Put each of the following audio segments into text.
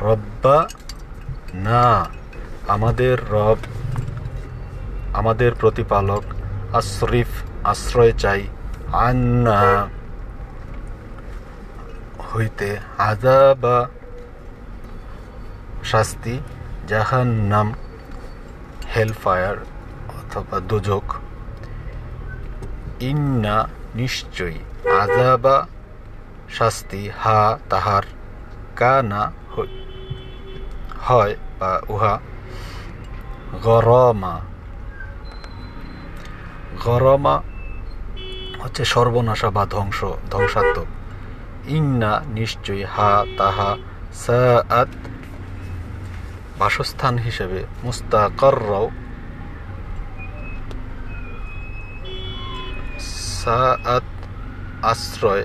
রব্বা না আমাদের রব, আমাদের প্রতিপালক, আশরিফ, আশ্রয় চাই আন্না। হইতে আদা বা শাস্তি যাহার নাম হেলফায়ার অথবা দুজক ইন্না নিশ্চয়ই আজাবা শাস্তি হা তাহার কানা হই- হয় বা উহা। গরমা। গরমা হচ্ছে সর্বনাশা বা ধ্বংস, ধ্বংসাত্মক। ইন্না নিশ্চয়ই হা তাহা সাআত বাসস্থান হিসেবে মুস্তাকররাও সাআত আশ্রয়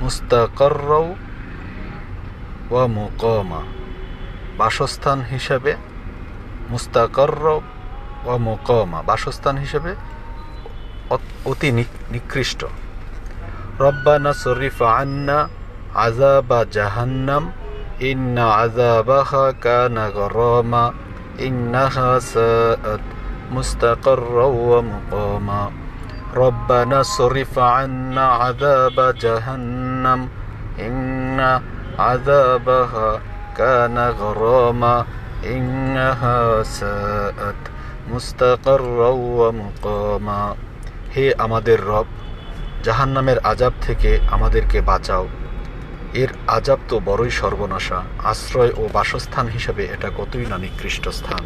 মুস্তাকররাও ওয়া মুকমা। বাসস্থান হিসাবে মুস্তাকর ও মুকমা। বাসস্থান হিসেবে অত- নিকৃষ্ট। রব্বানা শরীফ আন্না আজাবা জাহান্নাম, ইন্না আজাবাহা কানা গরমা, ইন্নাহা সাআত। মুস্তাকররা ওয়া মুকামা। ربنا صرف عنا عذاب جهنم إن عذابها كان غراما إنها ساءت মুস্তাকাররা ওয়া মুকামা হে আমাদের রব জাহান্নামের আজাব থেকে আমাদেরকে বাঁচাও এর আজাব তো বড়ই সর্বনাশা আশ্রয় ও বাসস্থান হিসেবে এটা কতই না নিকৃষ্ট স্থান